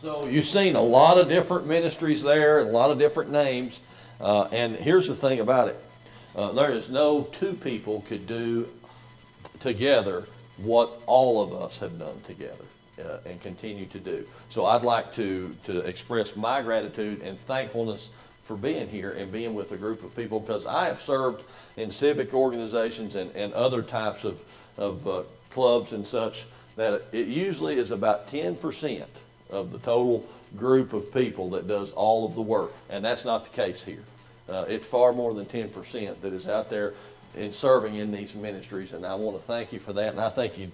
So you've seen a lot of different ministries there, and a lot of different names. Uh, and here's the thing about it: uh, there is no two people could do together what all of us have done together uh, and continue to do. So I'd like to to express my gratitude and thankfulness for being here and being with a group of people because I have served in civic organizations and, and other types of, of uh, clubs and such that it usually is about 10% of the total group of people that does all of the work. And that's not the case here. Uh, it's far more than 10% that is out there in serving in these ministries. And I want to thank you for that. And I think you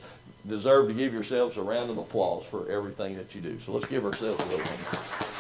deserve to give yourselves a round of applause for everything that you do. So let's give ourselves a little hand.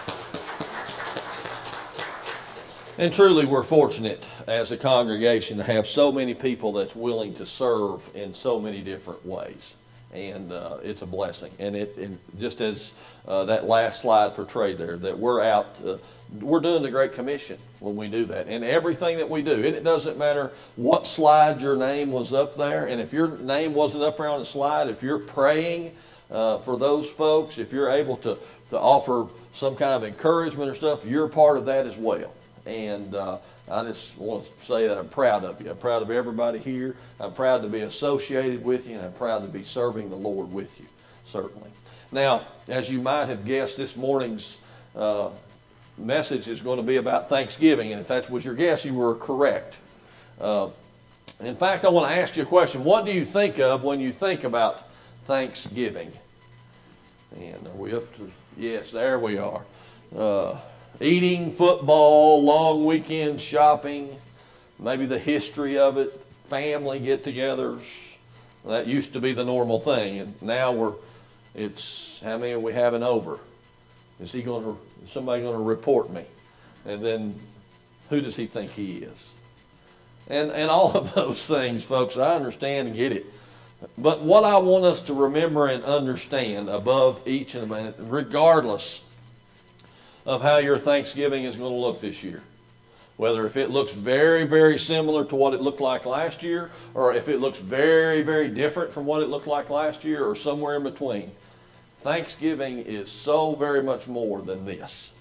And truly, we're fortunate as a congregation to have so many people that's willing to serve in so many different ways. And uh, it's a blessing. And it and just as uh, that last slide portrayed there, that we're out, uh, we're doing the Great Commission when we do that. And everything that we do, and it doesn't matter what slide your name was up there. And if your name wasn't up there on the slide, if you're praying uh, for those folks, if you're able to, to offer some kind of encouragement or stuff, you're part of that as well. And uh, I just want to say that I'm proud of you. I'm proud of everybody here. I'm proud to be associated with you, and I'm proud to be serving the Lord with you, certainly. Now, as you might have guessed, this morning's uh, message is going to be about Thanksgiving, and if that was your guess, you were correct. Uh, in fact, I want to ask you a question. What do you think of when you think about Thanksgiving? And are we up to? Yes, there we are. Uh, eating, football, long weekend shopping, maybe the history of it, family get-togethers. That used to be the normal thing, and now we're. It's how many are we having over? Is he going to? Somebody going to report me? And then, who does he think he is? And and all of those things, folks. I understand and get it. But what I want us to remember and understand above each and regardless of how your Thanksgiving is going to look this year. Whether if it looks very, very similar to what it looked like last year, or if it looks very, very different from what it looked like last year, or somewhere in between. Thanksgiving is so very much more than this.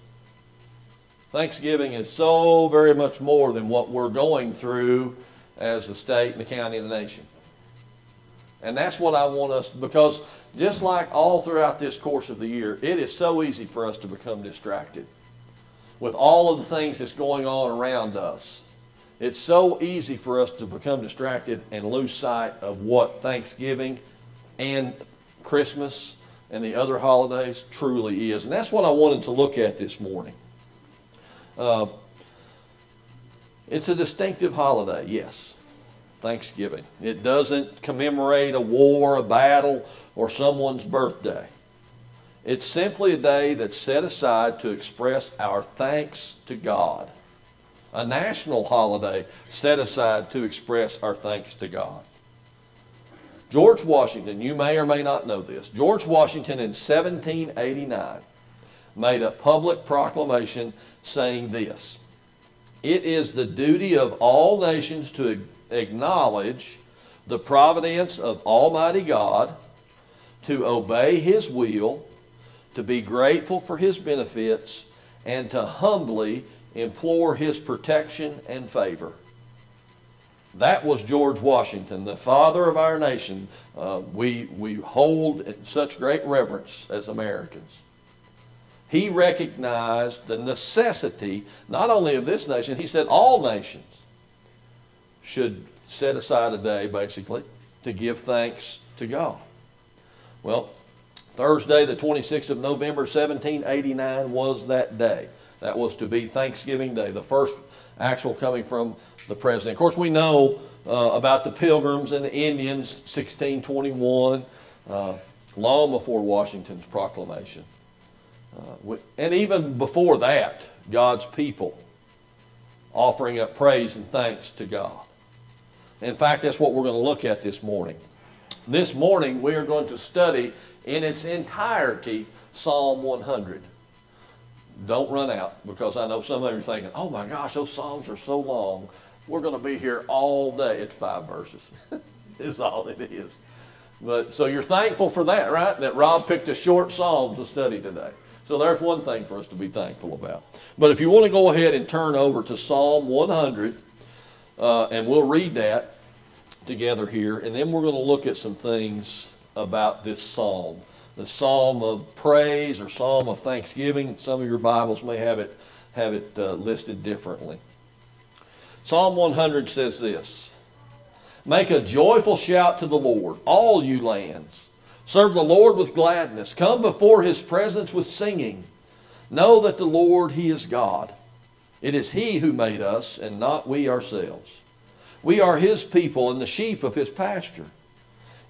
Thanksgiving is so very much more than what we're going through as a state and a county and a nation. And that's what I want us, because just like all throughout this course of the year, it is so easy for us to become distracted with all of the things that's going on around us. It's so easy for us to become distracted and lose sight of what Thanksgiving and Christmas and the other holidays truly is. And that's what I wanted to look at this morning. Uh, it's a distinctive holiday, yes. Thanksgiving. It doesn't commemorate a war, a battle, or someone's birthday. It's simply a day that's set aside to express our thanks to God. A national holiday set aside to express our thanks to God. George Washington, you may or may not know this, George Washington in 1789 made a public proclamation saying this It is the duty of all nations to acknowledge the providence of Almighty God, to obey His will, to be grateful for His benefits, and to humbly implore His protection and favor. That was George Washington, the father of our nation. Uh, we, we hold in such great reverence as Americans. He recognized the necessity not only of this nation, he said all nations should set aside a day, basically, to give thanks to God. Well, Thursday, the 26th of November, 1789, was that day. That was to be Thanksgiving Day, the first actual coming from the president. Of course, we know uh, about the Pilgrims and the Indians, 1621, uh, long before Washington's proclamation. Uh, and even before that, God's people offering up praise and thanks to God. In fact, that's what we're going to look at this morning. This morning, we are going to study in its entirety Psalm 100. Don't run out because I know some of you are thinking, oh my gosh, those Psalms are so long. We're going to be here all day. It's five verses, is all it is. But so you're thankful for that, right? That Rob picked a short psalm to study today. So there's one thing for us to be thankful about. But if you want to go ahead and turn over to Psalm 100, uh, and we'll read that together here, and then we're going to look at some things about this psalm. The psalm of praise or psalm of thanksgiving. Some of your Bibles may have it have it uh, listed differently. Psalm 100 says this Make a joyful shout to the Lord, all you lands. Serve the Lord with gladness. Come before his presence with singing. Know that the Lord, he is God. It is he who made us, and not we ourselves. We are his people and the sheep of his pasture.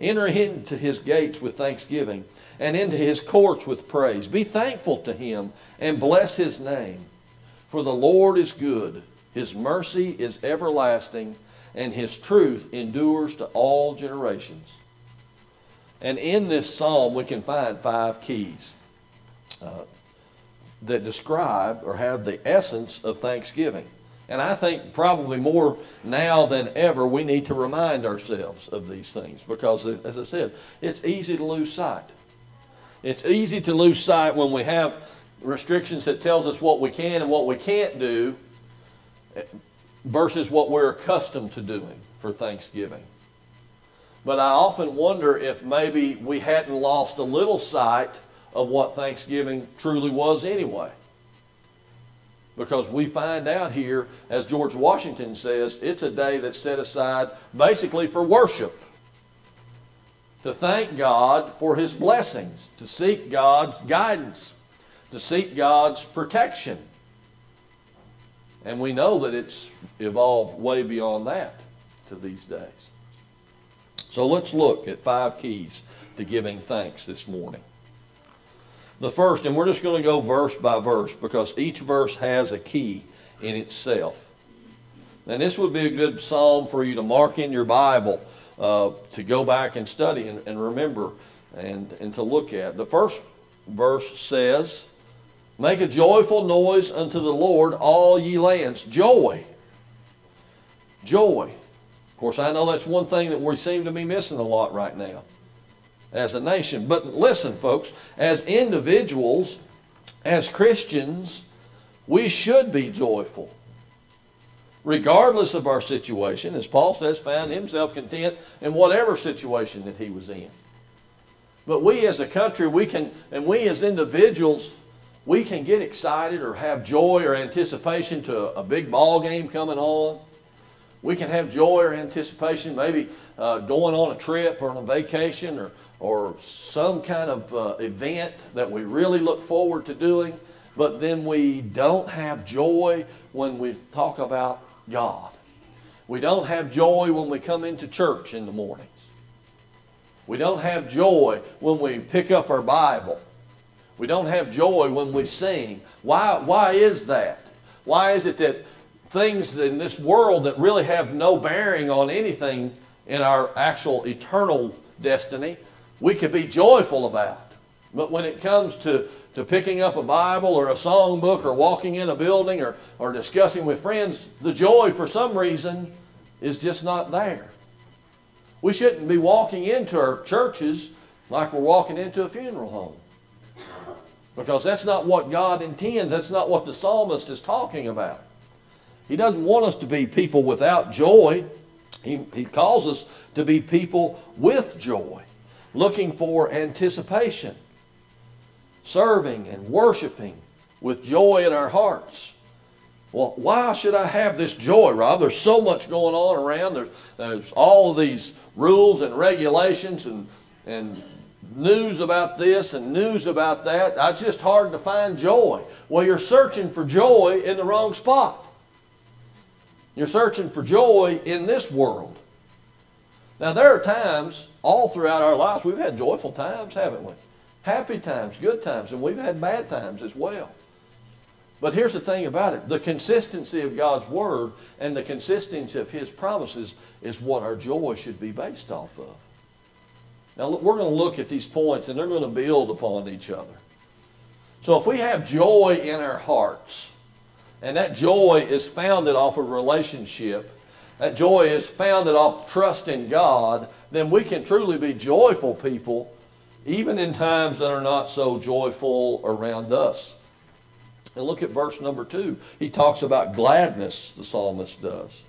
Enter into his gates with thanksgiving and into his courts with praise. Be thankful to him and bless his name. For the Lord is good, his mercy is everlasting, and his truth endures to all generations. And in this psalm, we can find five keys uh, that describe or have the essence of thanksgiving. And I think probably more now than ever, we need to remind ourselves of these things because, uh, as I said, it's easy to lose sight. It's easy to lose sight when we have restrictions that tells us what we can and what we can't do eh, versus what we're accustomed to doing for Thanksgiving. But I often wonder if maybe we hadn't lost a little sight of what Thanksgiving truly was anyway. Because we find out here, as George Washington says, it's a day that's set aside basically for worship. To thank God for his blessings, to seek God's guidance, to seek God's protection. And we know that it's evolved way beyond that to these days. So let's look at five keys to giving thanks this morning. The first, and we're just going to go verse by verse because each verse has a key in itself. And this would be a good psalm for you to mark in your Bible uh, to go back and study and, and remember and, and to look at. The first verse says, Make a joyful noise unto the Lord, all ye lands. Joy. Joy. Of course, I know that's one thing that we seem to be missing a lot right now as a nation. But listen, folks, as individuals, as Christians, we should be joyful. Regardless of our situation, as Paul says, found himself content in whatever situation that he was in. But we as a country, we can, and we as individuals, we can get excited or have joy or anticipation to a big ball game coming on. We can have joy or anticipation, maybe uh, going on a trip or on a vacation or, or some kind of uh, event that we really look forward to doing, but then we don't have joy when we talk about God. We don't have joy when we come into church in the mornings. We don't have joy when we pick up our Bible. We don't have joy when we sing. Why, why is that? Why is it that things in this world that really have no bearing on anything in our actual eternal destiny, we could be joyful about. But when it comes to, to picking up a Bible or a songbook or walking in a building or, or discussing with friends, the joy for some reason is just not there. We shouldn't be walking into our churches like we're walking into a funeral home. Because that's not what God intends. That's not what the psalmist is talking about. He doesn't want us to be people without joy. He, he calls us to be people with joy, looking for anticipation, serving and worshiping with joy in our hearts. Well, why should I have this joy, Rob? There's so much going on around. There's, there's all these rules and regulations and, and news about this and news about that. It's just hard to find joy. Well, you're searching for joy in the wrong spot. You're searching for joy in this world. Now, there are times all throughout our lives we've had joyful times, haven't we? Happy times, good times, and we've had bad times as well. But here's the thing about it the consistency of God's Word and the consistency of His promises is what our joy should be based off of. Now, we're going to look at these points and they're going to build upon each other. So, if we have joy in our hearts, and that joy is founded off a relationship, that joy is founded off trust in God, then we can truly be joyful people, even in times that are not so joyful around us. And look at verse number two. He talks about gladness, the psalmist does.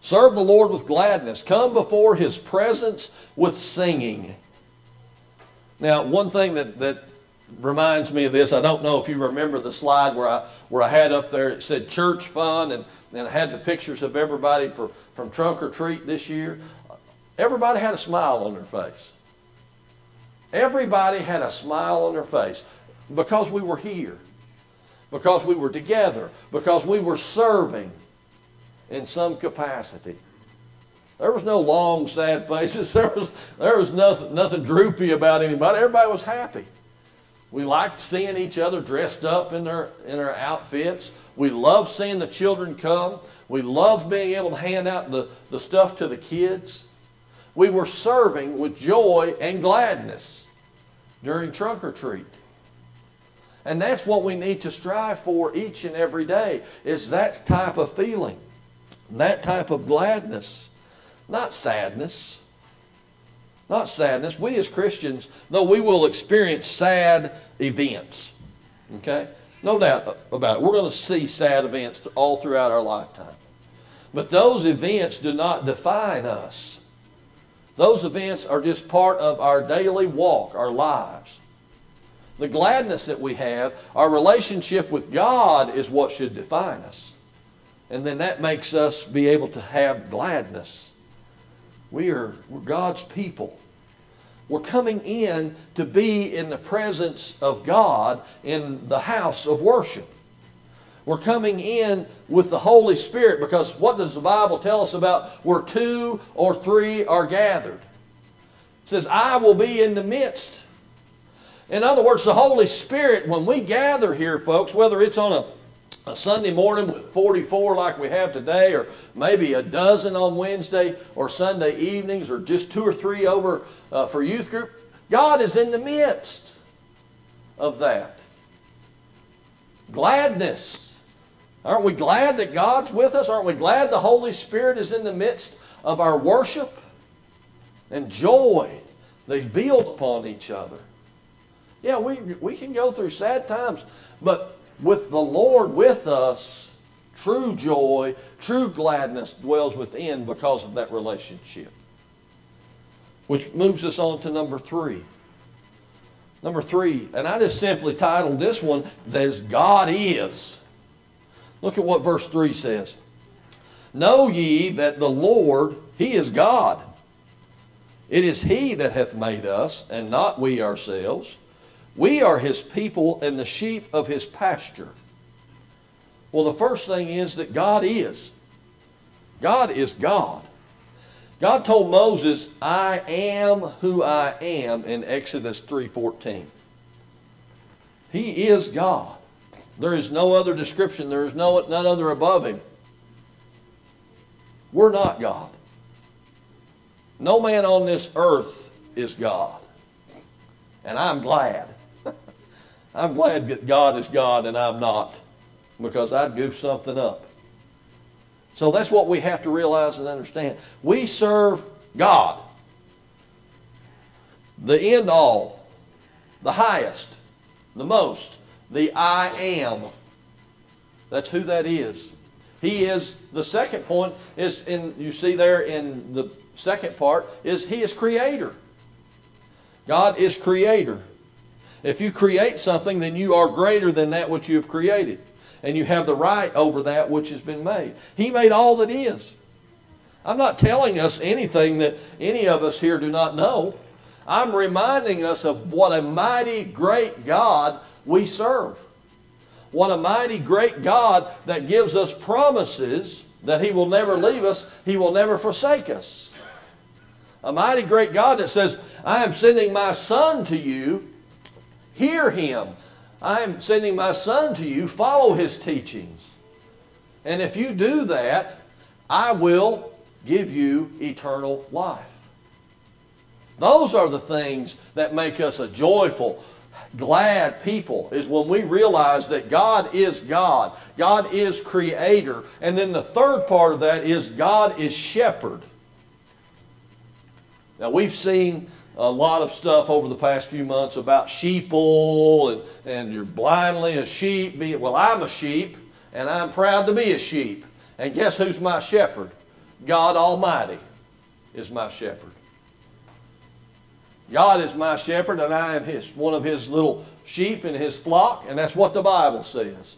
Serve the Lord with gladness. Come before his presence with singing. Now, one thing that, that reminds me of this, I don't know if you remember the slide where I, where I had up there, it said church fun, and, and I had the pictures of everybody for, from trunk or treat this year. Everybody had a smile on their face. Everybody had a smile on their face because we were here, because we were together, because we were serving in some capacity. There was no long, sad faces. There was, there was nothing, nothing droopy about anybody. Everybody was happy. We liked seeing each other dressed up in their, in their outfits. We loved seeing the children come. We loved being able to hand out the, the stuff to the kids. We were serving with joy and gladness during trunk or treat. And that's what we need to strive for each and every day is that type of feeling, that type of gladness, not sadness. Not sadness. We as Christians, though we will experience sad events, okay? No doubt about it. We're going to see sad events all throughout our lifetime. But those events do not define us. Those events are just part of our daily walk, our lives. The gladness that we have, our relationship with God is what should define us. And then that makes us be able to have gladness. We are God's people. We're coming in to be in the presence of God in the house of worship. We're coming in with the Holy Spirit because what does the Bible tell us about where two or three are gathered? It says, I will be in the midst. In other words, the Holy Spirit, when we gather here, folks, whether it's on a a Sunday morning with 44 like we have today, or maybe a dozen on Wednesday or Sunday evenings, or just two or three over uh, for youth group, God is in the midst of that. Gladness. Aren't we glad that God's with us? Aren't we glad the Holy Spirit is in the midst of our worship? And joy. They build upon each other. Yeah, we, we can go through sad times, but with the Lord with us, true joy, true gladness dwells within because of that relationship. Which moves us on to number three. Number three, and I just simply titled this one as God is. Look at what verse 3 says. Know ye that the Lord, He is God. It is He that hath made us, and not we ourselves. We are his people and the sheep of his pasture. Well, the first thing is that God is. God is God. God told Moses, I am who I am in Exodus 3:14. He is God. There is no other description. There is no none other above him. We're not God. No man on this earth is God. And I'm glad. I'm glad that God is God and I'm not because I'd goof something up. So that's what we have to realize and understand. We serve God, the end all, the highest, the most, the I am. That's who that is. He is the second point is in you see there in the second part is he is creator. God is creator. If you create something, then you are greater than that which you have created. And you have the right over that which has been made. He made all that is. I'm not telling us anything that any of us here do not know. I'm reminding us of what a mighty great God we serve. What a mighty great God that gives us promises that He will never leave us, He will never forsake us. A mighty great God that says, I am sending my Son to you Hear him. I am sending my son to you. Follow his teachings. And if you do that, I will give you eternal life. Those are the things that make us a joyful, glad people is when we realize that God is God, God is creator, and then the third part of that is God is shepherd. Now, we've seen a lot of stuff over the past few months about sheeple and, and you're blindly a sheep. Being, well, I'm a sheep and I'm proud to be a sheep. And guess who's my shepherd? God Almighty is my shepherd. God is my shepherd, and I am his, one of his little sheep in his flock, and that's what the Bible says.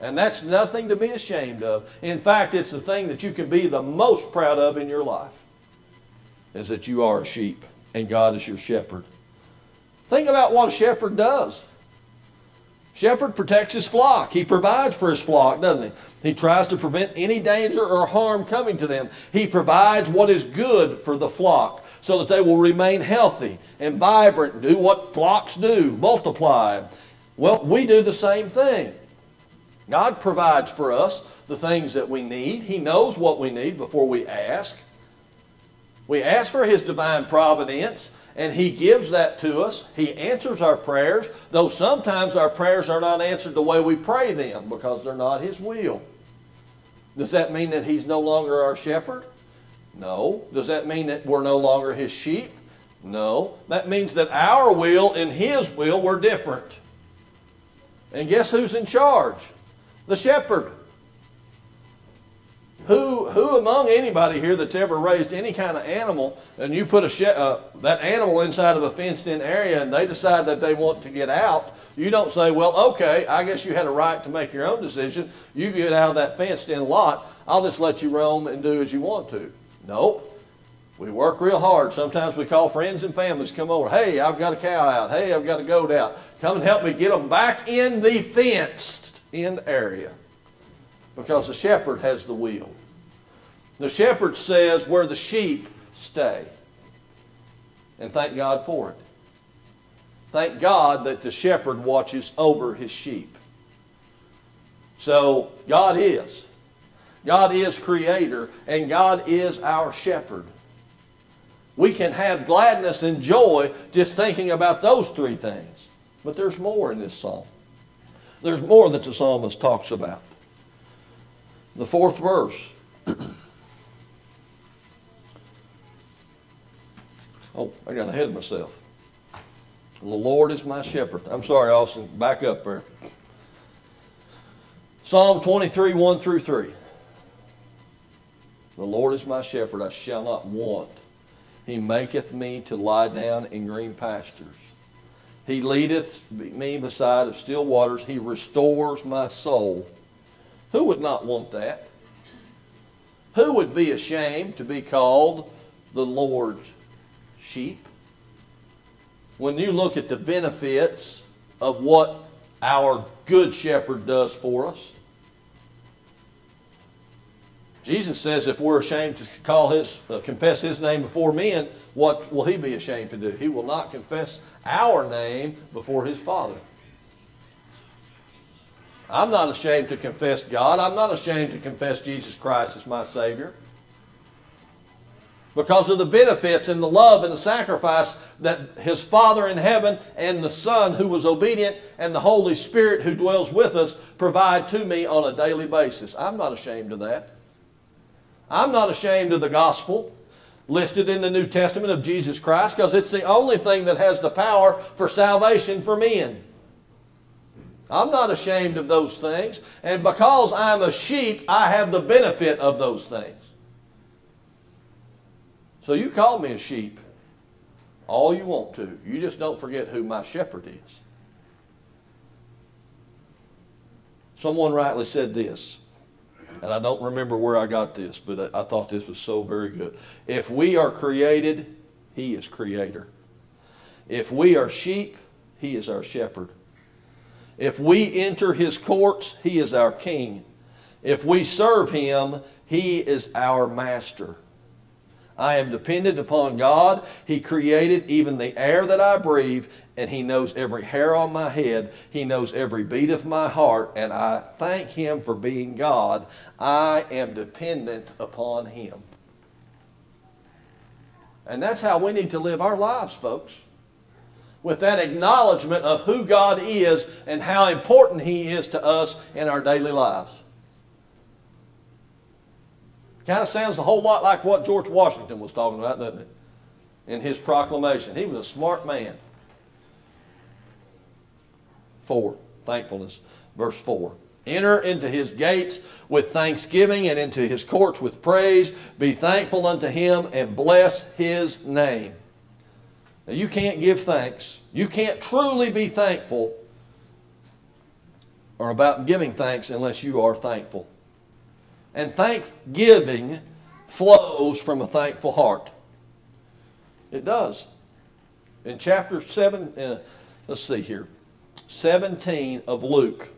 And that's nothing to be ashamed of. In fact, it's the thing that you can be the most proud of in your life, is that you are a sheep, and God is your shepherd. Think about what a shepherd does. Shepherd protects his flock. He provides for his flock, doesn't he? He tries to prevent any danger or harm coming to them. He provides what is good for the flock so that they will remain healthy and vibrant, do what flocks do, multiply. Well, we do the same thing. God provides for us the things that we need. He knows what we need before we ask. We ask for His divine providence, and He gives that to us. He answers our prayers, though sometimes our prayers are not answered the way we pray them because they're not His will. Does that mean that He's no longer our shepherd? No. Does that mean that we're no longer His sheep? No. That means that our will and His will were different. And guess who's in charge? The shepherd. Who, who among anybody here that's ever raised any kind of animal and you put a she- uh, that animal inside of a fenced in area and they decide that they want to get out, you don't say, well, okay, I guess you had a right to make your own decision. You get out of that fenced in lot. I'll just let you roam and do as you want to. Nope. We work real hard. Sometimes we call friends and families come over. Hey, I've got a cow out. Hey, I've got a goat out. Come and help me get them back in the fenced in area. Because the shepherd has the wheel. The shepherd says where the sheep stay. And thank God for it. Thank God that the shepherd watches over his sheep. So God is. God is creator, and God is our shepherd. We can have gladness and joy just thinking about those three things. But there's more in this psalm. There's more that the psalmist talks about. The fourth verse. oh, I got ahead of myself. The Lord is my shepherd. I'm sorry, Austin. Back up there. Psalm 23, 1 through 3. The Lord is my shepherd, I shall not want. He maketh me to lie down in green pastures. He leadeth me beside of still waters. He restores my soul. Who would not want that? Who would be ashamed to be called the Lord's sheep? When you look at the benefits of what our good shepherd does for us, Jesus says if we're ashamed to call his, uh, confess his name before men, what will he be ashamed to do? He will not confess our name before his Father. I'm not ashamed to confess God. I'm not ashamed to confess Jesus Christ as my Savior. Because of the benefits and the love and the sacrifice that his Father in heaven and the Son who was obedient and the Holy Spirit who dwells with us provide to me on a daily basis. I'm not ashamed of that. I'm not ashamed of the gospel listed in the New Testament of Jesus Christ because it's the only thing that has the power for salvation for men. I'm not ashamed of those things. And because I'm a sheep, I have the benefit of those things. So you call me a sheep all you want to. You just don't forget who my shepherd is. Someone rightly said this and I don't remember where I got this, but I, thought this was so very good. If we are created, He is creator. If we are sheep, He is our shepherd. If we enter His courts, He is our king. If we serve Him, He is our master. I am dependent upon God. He created even the air that I breathe, and He knows every hair on my head. He knows every beat of my heart, and I thank Him for being God. I am dependent upon Him. And that's how we need to live our lives, folks. with that acknowledgement of who God is and how important He is to us in our daily lives. Kind of sounds a whole lot like what George Washington was talking about, doesn't it? In his proclamation. He was a smart man. Four, thankfulness. Verse 4. Enter into his gates with thanksgiving and into his courts with praise. Be thankful unto him and bless his name. Now, you can't give thanks. You can't truly be thankful or about giving thanks unless you are thankful. And thanksgiving flows from a thankful heart. It does. In chapter 7, uh, let's see here, 17 of Luke,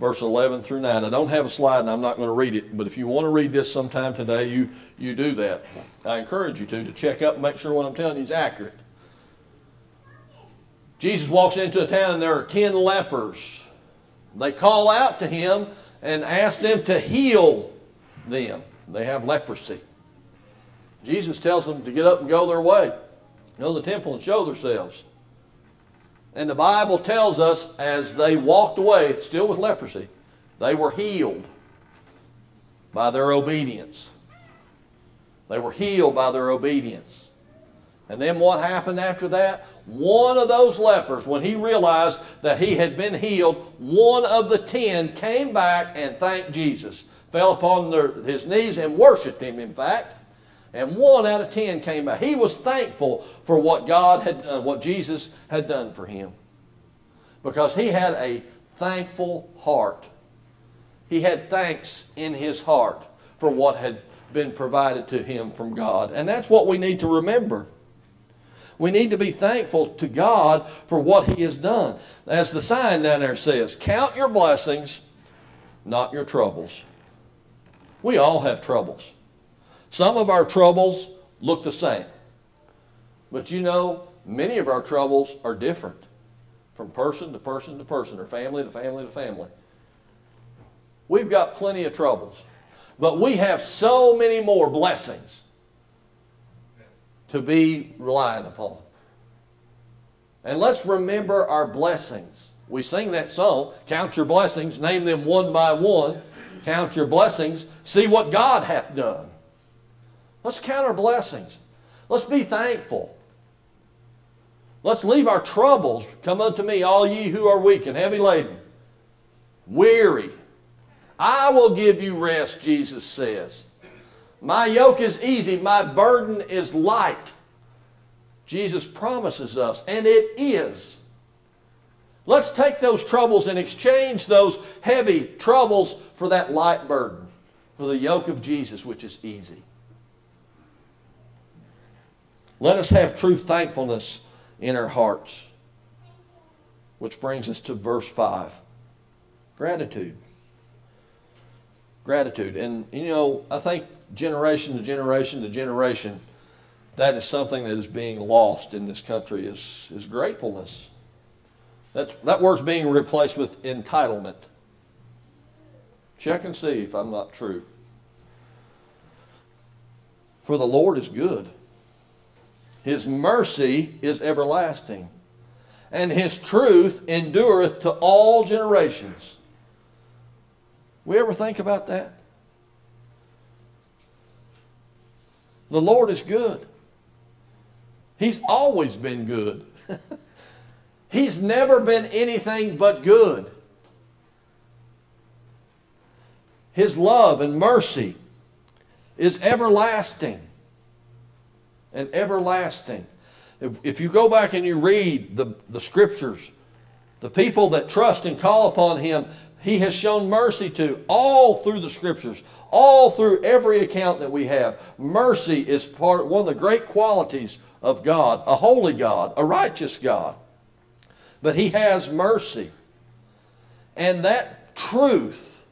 verse 11 through 9. I don't have a slide and I'm not going to read it, but if you want to read this sometime today, you, you do that. I encourage you to, to check up and make sure what I'm telling you is accurate. Jesus walks into a town and there are 10 lepers. They call out to him and ask them to heal them. They have leprosy. Jesus tells them to get up and go their way, go to the temple and show themselves. And the Bible tells us as they walked away, still with leprosy, they were healed by their obedience. They were healed by their obedience. And then what happened after that? One of those lepers, when he realized that he had been healed, one of the ten came back and thanked Jesus. Fell upon their, his knees and worshiped him, in fact. And one out of ten came back. He was thankful for what God had done, what Jesus had done for him. Because he had a thankful heart. He had thanks in his heart for what had been provided to him from God. And that's what we need to remember. We need to be thankful to God for what He has done. As the sign down there says, count your blessings, not your troubles. We all have troubles. Some of our troubles look the same. But you know, many of our troubles are different from person to person to person, or family to family to family. We've got plenty of troubles, but we have so many more blessings to be relied upon. And let's remember our blessings. We sing that song, Count Your Blessings, name them one by one. Count your blessings, see what God hath done. Let's count our blessings. Let's be thankful. Let's leave our troubles. Come unto me, all ye who are weak and heavy laden, weary. I will give you rest, Jesus says. My yoke is easy, my burden is light. Jesus promises us, and it is. Let's take those troubles and exchange those heavy troubles for that light burden, for the yoke of Jesus, which is easy. Let us have true thankfulness in our hearts. Which brings us to verse 5 gratitude. Gratitude. And, you know, I think generation to generation to generation, that is something that is being lost in this country is, is gratefulness. That's, that word's being replaced with entitlement. Check and see if I'm not true. For the Lord is good. His mercy is everlasting, and his truth endureth to all generations. We ever think about that? The Lord is good. He's always been good. He's never been anything but good. His love and mercy is everlasting and everlasting. If, if you go back and you read the, the scriptures, the people that trust and call upon Him, He has shown mercy to all through the scriptures, all through every account that we have. Mercy is part one of the great qualities of God, a holy God, a righteous God. But He has mercy. And that truth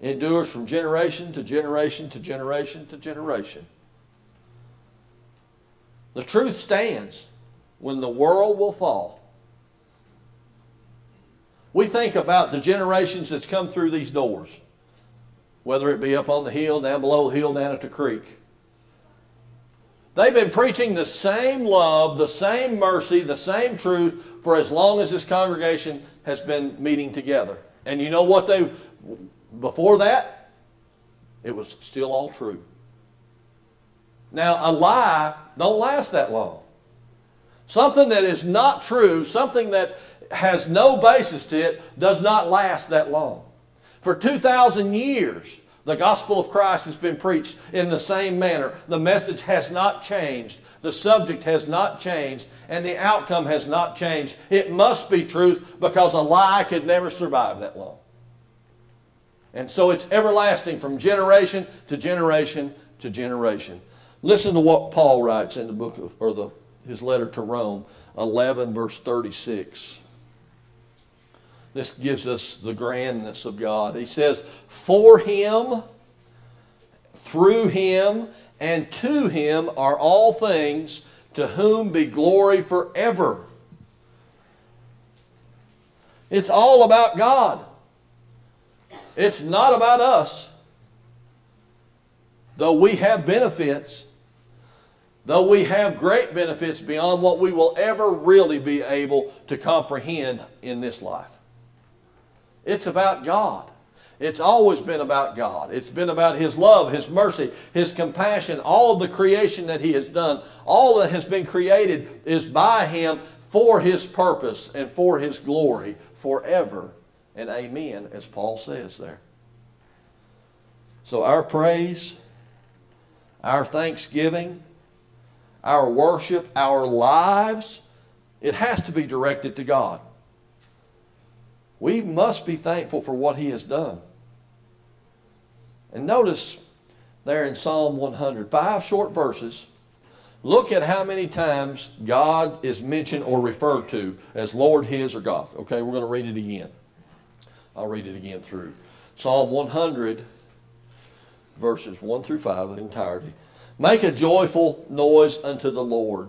endures from generation to generation to generation to generation. The truth stands when the world will fall. We think about the generations that's come through these doors, whether it be up on the hill, down below the hill, down at the creek. They've been preaching the same love, the same mercy, the same truth for as long as this congregation has been meeting together. And you know what they, before that, it was still all true. Now, a lie don't last that long. Something that is not true, something that has no basis to it, does not last that long. For 2,000 years, the gospel of Christ has been preached in the same manner. The message has not changed. The subject has not changed. And the outcome has not changed. It must be truth because a lie could never survive that long. And so it's everlasting from generation to generation to generation. Listen to what Paul writes in the book of, or the, his letter to Rome, 11, verse 36. This gives us the grandness of God. He says, For him, through him, and to him are all things, to whom be glory forever. It's all about God. It's not about us. Though we have benefits, though we have great benefits beyond what we will ever really be able to comprehend in this life. It's about God. It's always been about God. It's been about His love, His mercy, His compassion, all of the creation that He has done. All that has been created is by Him for His purpose and for His glory forever and amen, as Paul says there. So our praise, our thanksgiving, our worship, our lives, it has to be directed to God. We must be thankful for what He has done. And notice there in Psalm 100, five short verses. Look at how many times God is mentioned or referred to as Lord, His, or God. Okay, we're going to read it again. I'll read it again through. Psalm 100, verses 1 through 5, the entirety. Make a joyful noise unto the Lord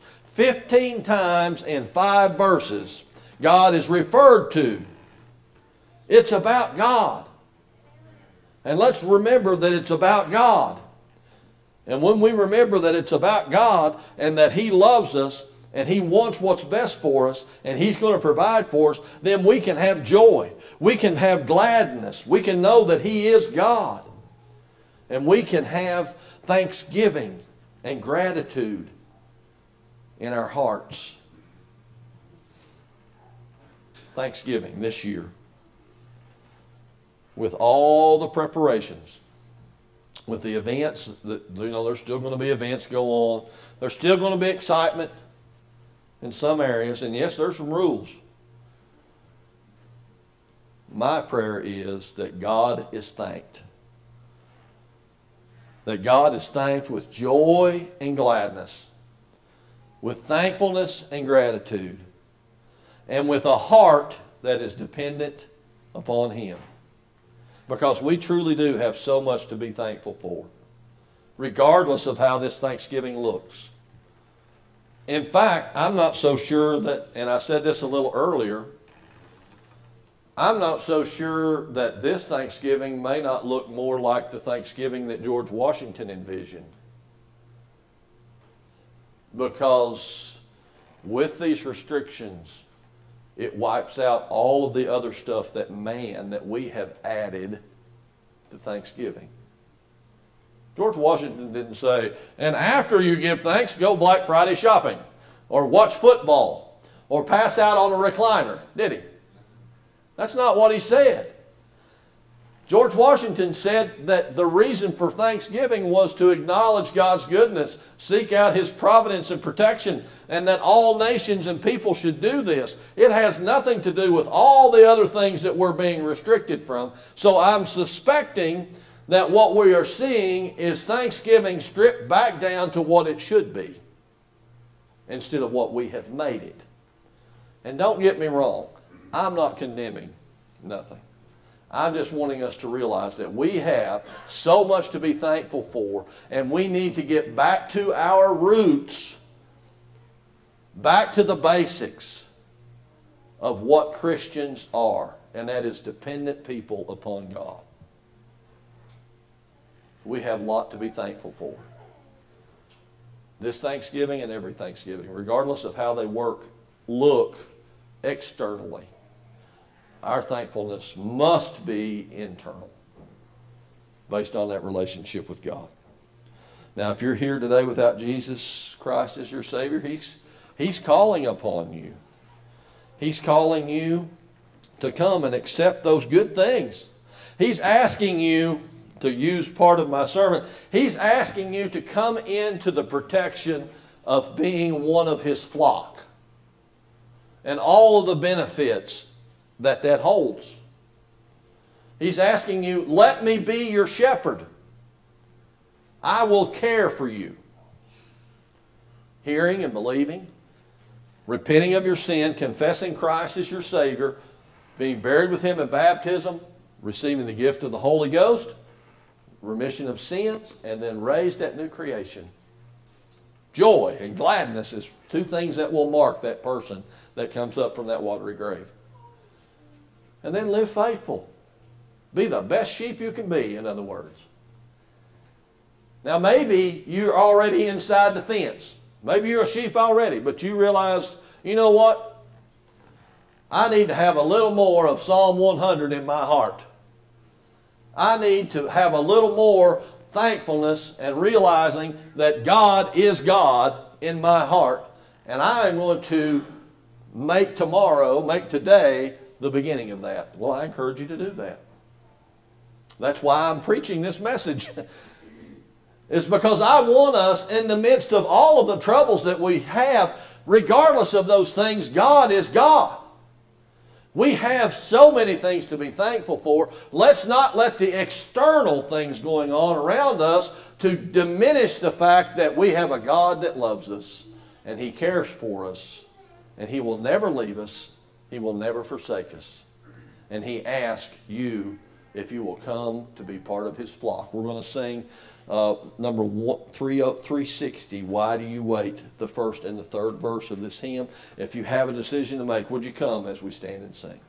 15 times in five verses, God is referred to. It's about God. And let's remember that it's about God. And when we remember that it's about God and that He loves us and He wants what's best for us and He's going to provide for us, then we can have joy. We can have gladness. We can know that He is God. And we can have thanksgiving and gratitude in our hearts. Thanksgiving this year, with all the preparations, with the events that, you know, there's still going to be events go on. There's still going to be excitement in some areas, and yes, there's some rules. My prayer is that God is thanked. That God is thanked with joy and gladness with thankfulness and gratitude, and with a heart that is dependent upon Him. Because we truly do have so much to be thankful for, regardless of how this Thanksgiving looks. In fact, I'm not so sure that, and I said this a little earlier, I'm not so sure that this Thanksgiving may not look more like the Thanksgiving that George Washington envisioned because with these restrictions, it wipes out all of the other stuff that man, that we have added to Thanksgiving. George Washington didn't say, and after you give thanks, go Black Friday shopping, or watch football, or pass out on a recliner, did he? That's not what he said. George Washington said that the reason for Thanksgiving was to acknowledge God's goodness, seek out His providence and protection, and that all nations and people should do this. It has nothing to do with all the other things that we're being restricted from. So I'm suspecting that what we are seeing is Thanksgiving stripped back down to what it should be. instead of what we have made it. And don't get me wrong, I'm not condemning nothing. I'm just wanting us to realize that we have so much to be thankful for, and we need to get back to our roots, back to the basics of what Christians are, and that is dependent people upon God. We have a lot to be thankful for. This Thanksgiving and every Thanksgiving, regardless of how they work, look externally our thankfulness must be internal, based on that relationship with God. Now, if you're here today without Jesus Christ as your Savior, He's, he's calling upon you. He's calling you to come and accept those good things. He's asking you to use part of my sermon. He's asking you to come into the protection of being one of His flock and all of the benefits that that holds. He's asking you, let me be your shepherd. I will care for you. Hearing and believing, repenting of your sin, confessing Christ as your Savior, being buried with Him in baptism, receiving the gift of the Holy Ghost, remission of sins, and then raised at new creation. Joy and gladness is two things that will mark that person that comes up from that watery grave and then live faithful. Be the best sheep you can be, in other words. Now, maybe you're already inside the fence. Maybe you're a sheep already, but you realize, you know what? I need to have a little more of Psalm 100 in my heart. I need to have a little more thankfulness and realizing that God is God in my heart. And I am going to make tomorrow, make today, the beginning of that. Well, I encourage you to do that. That's why I'm preaching this message. it's because I want us, in the midst of all of the troubles that we have, regardless of those things, God is God. We have so many things to be thankful for. Let's not let the external things going on around us to diminish the fact that we have a God that loves us and He cares for us and He will never leave us he will never forsake us. And He asks you if you will come to be part of His flock. We're going to sing uh, number one, three, 360, Why Do You Wait? The first and the third verse of this hymn. If you have a decision to make, would you come as we stand and sing?